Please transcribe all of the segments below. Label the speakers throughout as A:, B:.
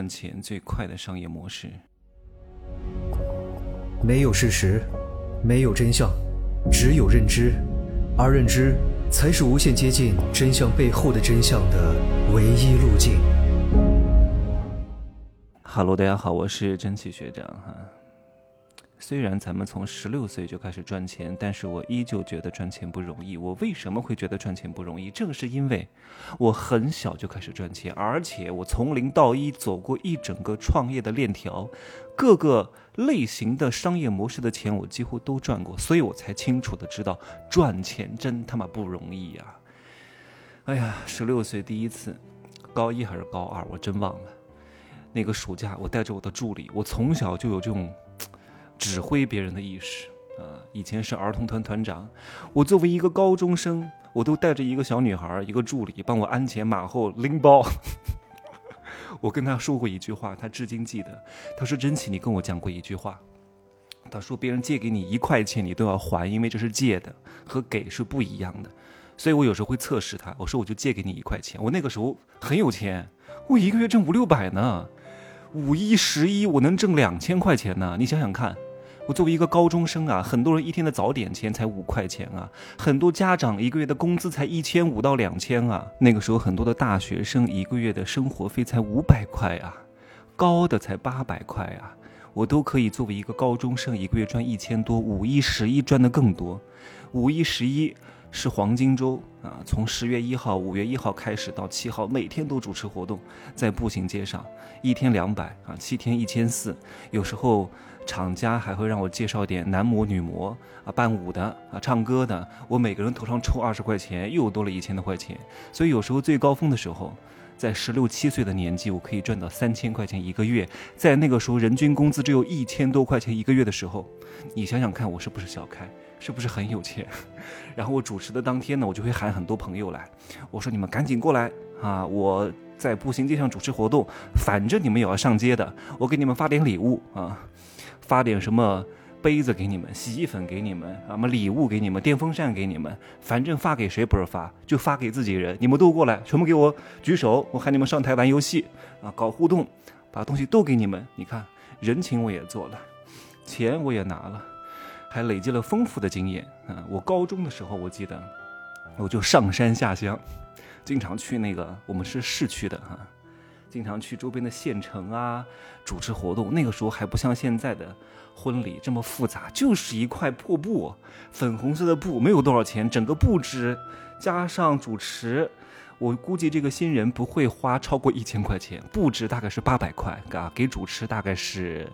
A: 赚钱最快的商业模式。
B: 没有事实，没有真相，只有认知，而认知才是无限接近真相背后的真相的唯一路径。
A: Hello，大家好，我是真气学长哈。虽然咱们从十六岁就开始赚钱，但是我依旧觉得赚钱不容易。我为什么会觉得赚钱不容易？正是因为我很小就开始赚钱，而且我从零到一走过一整个创业的链条，各个类型的商业模式的钱我几乎都赚过，所以我才清楚的知道赚钱真他妈不容易呀！哎呀，十六岁第一次，高一还是高二，我真忘了。那个暑假，我带着我的助理，我从小就有这种。指挥别人的意识啊！以前是儿童团团长，我作为一个高中生，我都带着一个小女孩，一个助理帮我鞍前马后拎包。我跟他说过一句话，他至今记得。他说：“真奇，你跟我讲过一句话。他说别人借给你一块钱，你都要还，因为这是借的，和给是不一样的。所以我有时候会测试他，我说我就借给你一块钱。我那个时候很有钱，我一个月挣五六百呢，五一十一我能挣两千块钱呢。你想想看。”我作为一个高中生啊，很多人一天的早点钱才五块钱啊，很多家长一个月的工资才一千五到两千啊。那个时候很多的大学生一个月的生活费才五百块啊，高的才八百块啊。我都可以作为一个高中生一个月赚一千多，五一十一赚的更多。五一十一是黄金周啊，从十月一号、五月一号开始到七号，每天都主持活动，在步行街上，一天两百啊，七天一千四，有时候。厂家还会让我介绍点男模、女模啊，伴舞的啊，唱歌的，我每个人头上抽二十块钱，又多了一千多块钱。所以有时候最高峰的时候，在十六七岁的年纪，我可以赚到三千块钱一个月。在那个时候，人均工资只有一千多块钱一个月的时候，你想想看，我是不是小开？是不是很有钱？然后我主持的当天呢，我就会喊很多朋友来，我说你们赶紧过来啊！我在步行街上主持活动，反正你们也要上街的，我给你们发点礼物啊。发点什么杯子给你们，洗衣粉给你们，什么礼物给你们，电风扇给你们，反正发给谁不是发，就发给自己人。你们都过来，全部给我举手，我喊你们上台玩游戏啊，搞互动，把东西都给你们。你看，人情我也做了，钱我也拿了，还累积了丰富的经验啊。我高中的时候，我记得我就上山下乡，经常去那个我们是市区的哈。经常去周边的县城啊，主持活动。那个时候还不像现在的婚礼这么复杂，就是一块破布，粉红色的布，没有多少钱。整个布置加上主持，我估计这个新人不会花超过一千块钱。布置大概是八百块，啊，给主持大概是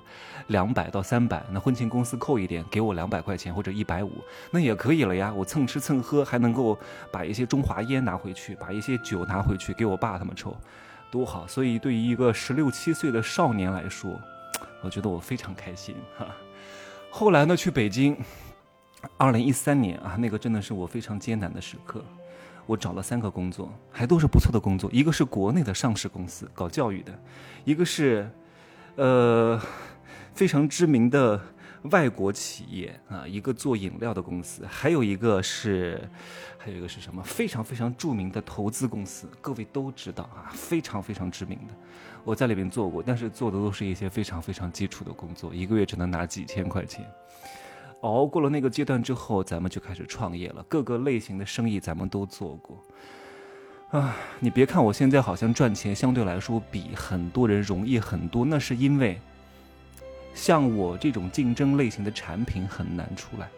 A: 两百到三百。那婚庆公司扣一点，给我两百块钱或者一百五，那也可以了呀。我蹭吃蹭喝，还能够把一些中华烟拿回去，把一些酒拿回去给我爸他们抽。多好！所以对于一个十六七岁的少年来说，我觉得我非常开心哈。后来呢，去北京，二零一三年啊，那个真的是我非常艰难的时刻。我找了三个工作，还都是不错的工作。一个是国内的上市公司搞教育的，一个是呃非常知名的。外国企业啊，一个做饮料的公司，还有一个是，还有一个是什么？非常非常著名的投资公司，各位都知道啊，非常非常知名的。我在里面做过，但是做的都是一些非常非常基础的工作，一个月只能拿几千块钱。熬过了那个阶段之后，咱们就开始创业了，各个类型的生意咱们都做过。啊，你别看我现在好像赚钱相对来说比很多人容易很多，那是因为。像我这种竞争类型的产品很难出来，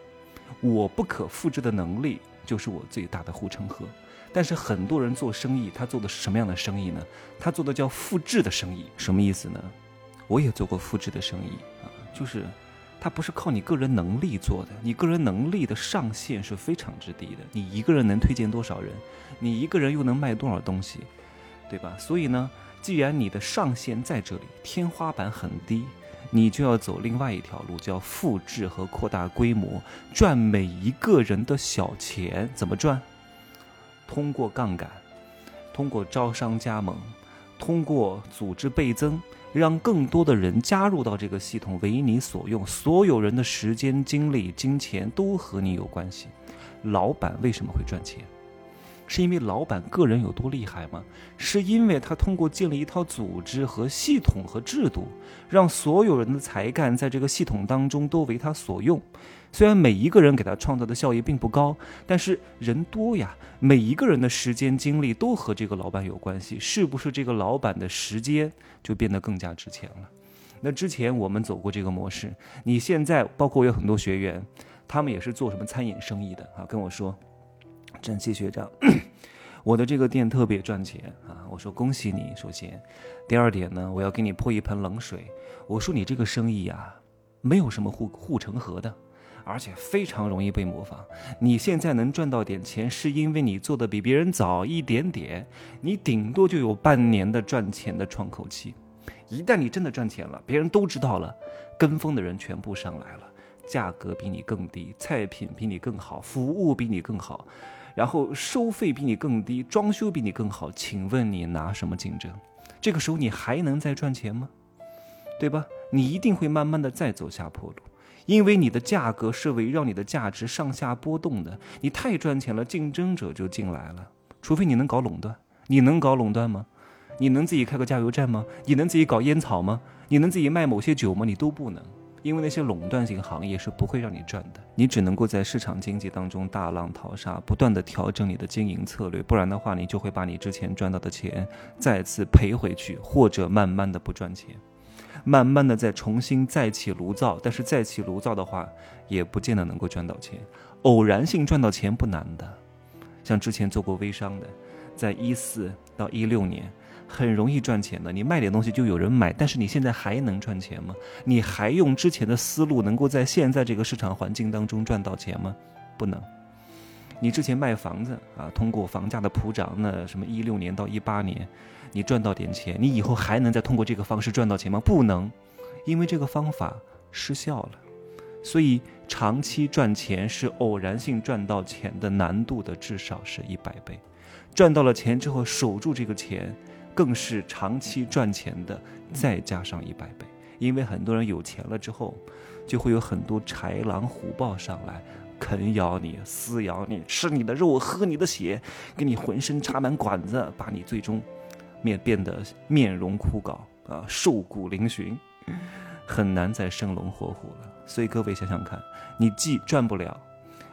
A: 我不可复制的能力就是我最大的护城河。但是很多人做生意，他做的是什么样的生意呢？他做的叫复制的生意，什么意思呢？我也做过复制的生意啊，就是它不是靠你个人能力做的，你个人能力的上限是非常之低的。你一个人能推荐多少人？你一个人又能卖多少东西？对吧？所以呢，既然你的上限在这里，天花板很低。你就要走另外一条路，叫复制和扩大规模，赚每一个人的小钱。怎么赚？通过杠杆，通过招商加盟，通过组织倍增，让更多的人加入到这个系统，为你所用。所有人的时间、精力、金钱都和你有关系。老板为什么会赚钱？是因为老板个人有多厉害吗？是因为他通过建立一套组织和系统和制度，让所有人的才干在这个系统当中都为他所用。虽然每一个人给他创造的效益并不高，但是人多呀，每一个人的时间精力都和这个老板有关系，是不是这个老板的时间就变得更加值钱了？那之前我们走过这个模式，你现在包括我有很多学员，他们也是做什么餐饮生意的啊，跟我说。珍惜学长，我的这个店特别赚钱啊！我说恭喜你，首先，第二点呢，我要给你泼一盆冷水。我说你这个生意啊，没有什么护护城河的，而且非常容易被模仿。你现在能赚到点钱，是因为你做的比别人早一点点，你顶多就有半年的赚钱的窗口期。一旦你真的赚钱了，别人都知道了，跟风的人全部上来了，价格比你更低，菜品比你更好，服务比你更好。然后收费比你更低，装修比你更好，请问你拿什么竞争？这个时候你还能再赚钱吗？对吧？你一定会慢慢的再走下坡路，因为你的价格是围绕你的价值上下波动的。你太赚钱了，竞争者就进来了。除非你能搞垄断，你能搞垄断吗？你能自己开个加油站吗？你能自己搞烟草吗？你能自己卖某些酒吗？你都不能。因为那些垄断性行业是不会让你赚的，你只能够在市场经济当中大浪淘沙，不断的调整你的经营策略，不然的话，你就会把你之前赚到的钱再次赔回去，或者慢慢的不赚钱，慢慢的再重新再起炉灶。但是再起炉灶的话，也不见得能够赚到钱。偶然性赚到钱不难的，像之前做过微商的，在一四到一六年。很容易赚钱的，你卖点东西就有人买，但是你现在还能赚钱吗？你还用之前的思路能够在现在这个市场环境当中赚到钱吗？不能。你之前卖房子啊，通过房价的普涨，那什么一六年到一八年，你赚到点钱，你以后还能再通过这个方式赚到钱吗？不能，因为这个方法失效了。所以长期赚钱是偶然性赚到钱的难度的至少是一百倍，赚到了钱之后守住这个钱。更是长期赚钱的，再加上一百倍，因为很多人有钱了之后，就会有很多豺狼虎豹上来啃咬你、撕咬你、吃你的肉、喝你的血，给你浑身插满管子，把你最终面变得面容枯槁啊，瘦骨嶙峋，很难再生龙活虎了。所以各位想想看，你既赚不了。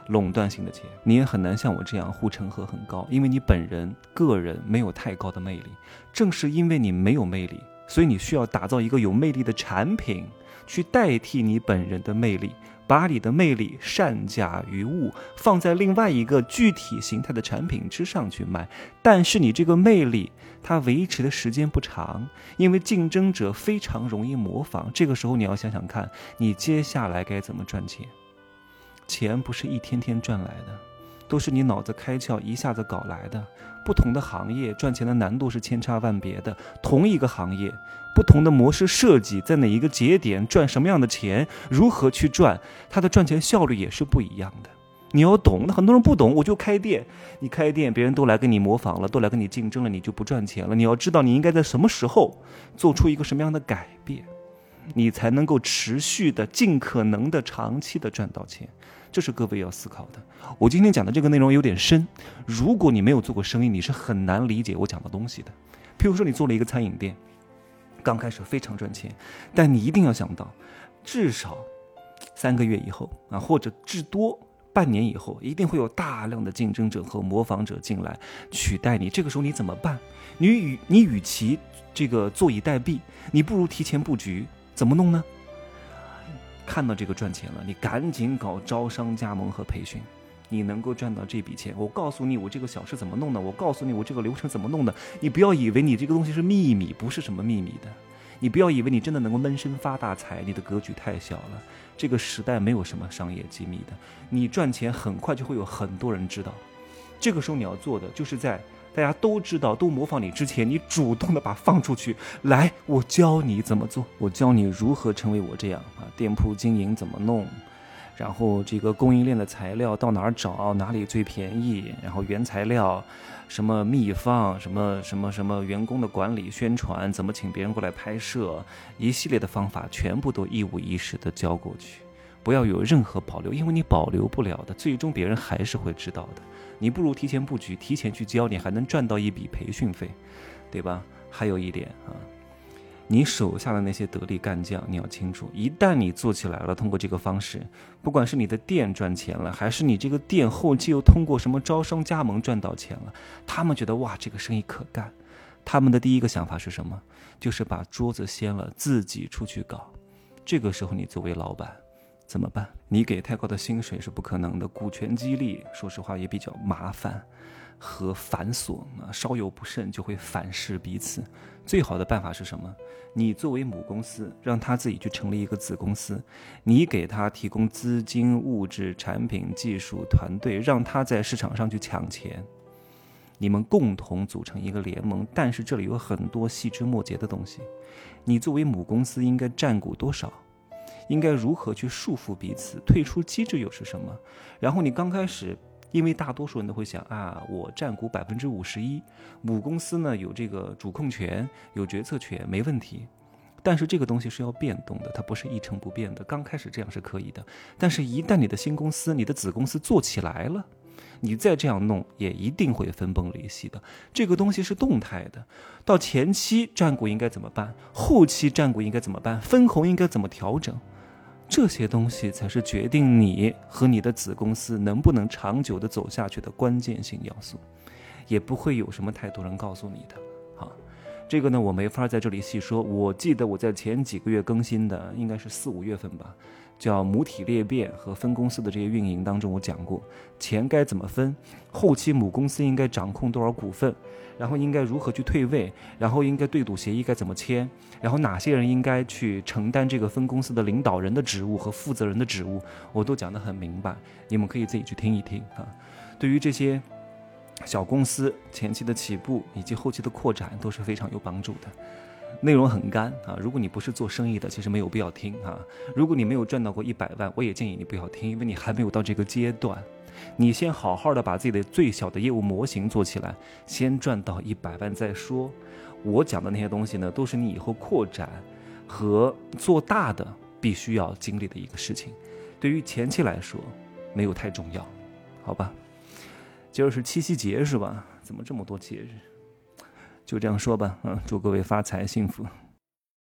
A: 垄断性的钱，你也很难像我这样护城河很高，因为你本人个人没有太高的魅力。正是因为你没有魅力，所以你需要打造一个有魅力的产品，去代替你本人的魅力，把你的魅力善假于物，放在另外一个具体形态的产品之上去卖。但是你这个魅力，它维持的时间不长，因为竞争者非常容易模仿。这个时候你要想想看，你接下来该怎么赚钱。钱不是一天天赚来的，都是你脑子开窍一下子搞来的。不同的行业赚钱的难度是千差万别的，同一个行业，不同的模式设计，在哪一个节点赚什么样的钱，如何去赚，它的赚钱效率也是不一样的。你要懂，那很多人不懂，我就开店，你开店，别人都来跟你模仿了，都来跟你竞争了，你就不赚钱了。你要知道，你应该在什么时候做出一个什么样的改变，你才能够持续的、尽可能的、长期的赚到钱。这是各位要思考的。我今天讲的这个内容有点深，如果你没有做过生意，你是很难理解我讲的东西的。譬如说，你做了一个餐饮店，刚开始非常赚钱，但你一定要想到，至少三个月以后啊，或者至多半年以后，一定会有大量的竞争者和模仿者进来取代你。这个时候你怎么办？你与你与其这个坐以待毙，你不如提前布局。怎么弄呢？看到这个赚钱了，你赶紧搞招商加盟和培训，你能够赚到这笔钱。我告诉你，我这个小事怎么弄的？我告诉你，我这个流程怎么弄的？你不要以为你这个东西是秘密，不是什么秘密的。你不要以为你真的能够闷声发大财，你的格局太小了。这个时代没有什么商业机密的，你赚钱很快就会有很多人知道。这个时候你要做的就是在。大家都知道，都模仿你之前，你主动的把放出去，来，我教你怎么做，我教你如何成为我这样啊，店铺经营怎么弄，然后这个供应链的材料到哪儿找，哪里最便宜，然后原材料，什么秘方，什么什么什么员工的管理宣传，怎么请别人过来拍摄，一系列的方法全部都一五一十的教过去。不要有任何保留，因为你保留不了的，最终别人还是会知道的。你不如提前布局，提前去教，你还能赚到一笔培训费，对吧？还有一点啊，你手下的那些得力干将，你要清楚，一旦你做起来了，通过这个方式，不管是你的店赚钱了，还是你这个店后期又通过什么招商加盟赚到钱了，他们觉得哇，这个生意可干，他们的第一个想法是什么？就是把桌子掀了，自己出去搞。这个时候，你作为老板怎么办？你给太高的薪水是不可能的，股权激励，说实话也比较麻烦和繁琐啊，稍有不慎就会反噬彼此。最好的办法是什么？你作为母公司，让他自己去成立一个子公司，你给他提供资金、物质、产品、技术、团队，让他在市场上去抢钱。你们共同组成一个联盟，但是这里有很多细枝末节的东西。你作为母公司应该占股多少？应该如何去束缚彼此？退出机制又是什么？然后你刚开始，因为大多数人都会想啊，我占股百分之五十一，母公司呢有这个主控权，有决策权，没问题。但是这个东西是要变动的，它不是一成不变的。刚开始这样是可以的，但是一旦你的新公司、你的子公司做起来了。你再这样弄，也一定会分崩离析的。这个东西是动态的，到前期占股应该怎么办？后期占股应该怎么办？分红应该怎么调整？这些东西才是决定你和你的子公司能不能长久的走下去的关键性要素，也不会有什么太多人告诉你的。好，这个呢，我没法在这里细说。我记得我在前几个月更新的，应该是四五月份吧。叫母体裂变和分公司的这些运营当中，我讲过钱该怎么分，后期母公司应该掌控多少股份，然后应该如何去退位，然后应该对赌协议该怎么签，然后哪些人应该去承担这个分公司的领导人的职务和负责人的职务，我都讲得很明白，你们可以自己去听一听啊。对于这些小公司前期的起步以及后期的扩展都是非常有帮助的。内容很干啊！如果你不是做生意的，其实没有必要听啊。如果你没有赚到过一百万，我也建议你不要听，因为你还没有到这个阶段。你先好好的把自己的最小的业务模型做起来，先赚到一百万再说。我讲的那些东西呢，都是你以后扩展和做大的必须要经历的一个事情。对于前期来说，没有太重要，好吧？今儿是七夕节是吧？怎么这么多节日？就这样说吧，嗯，祝各位发财幸福。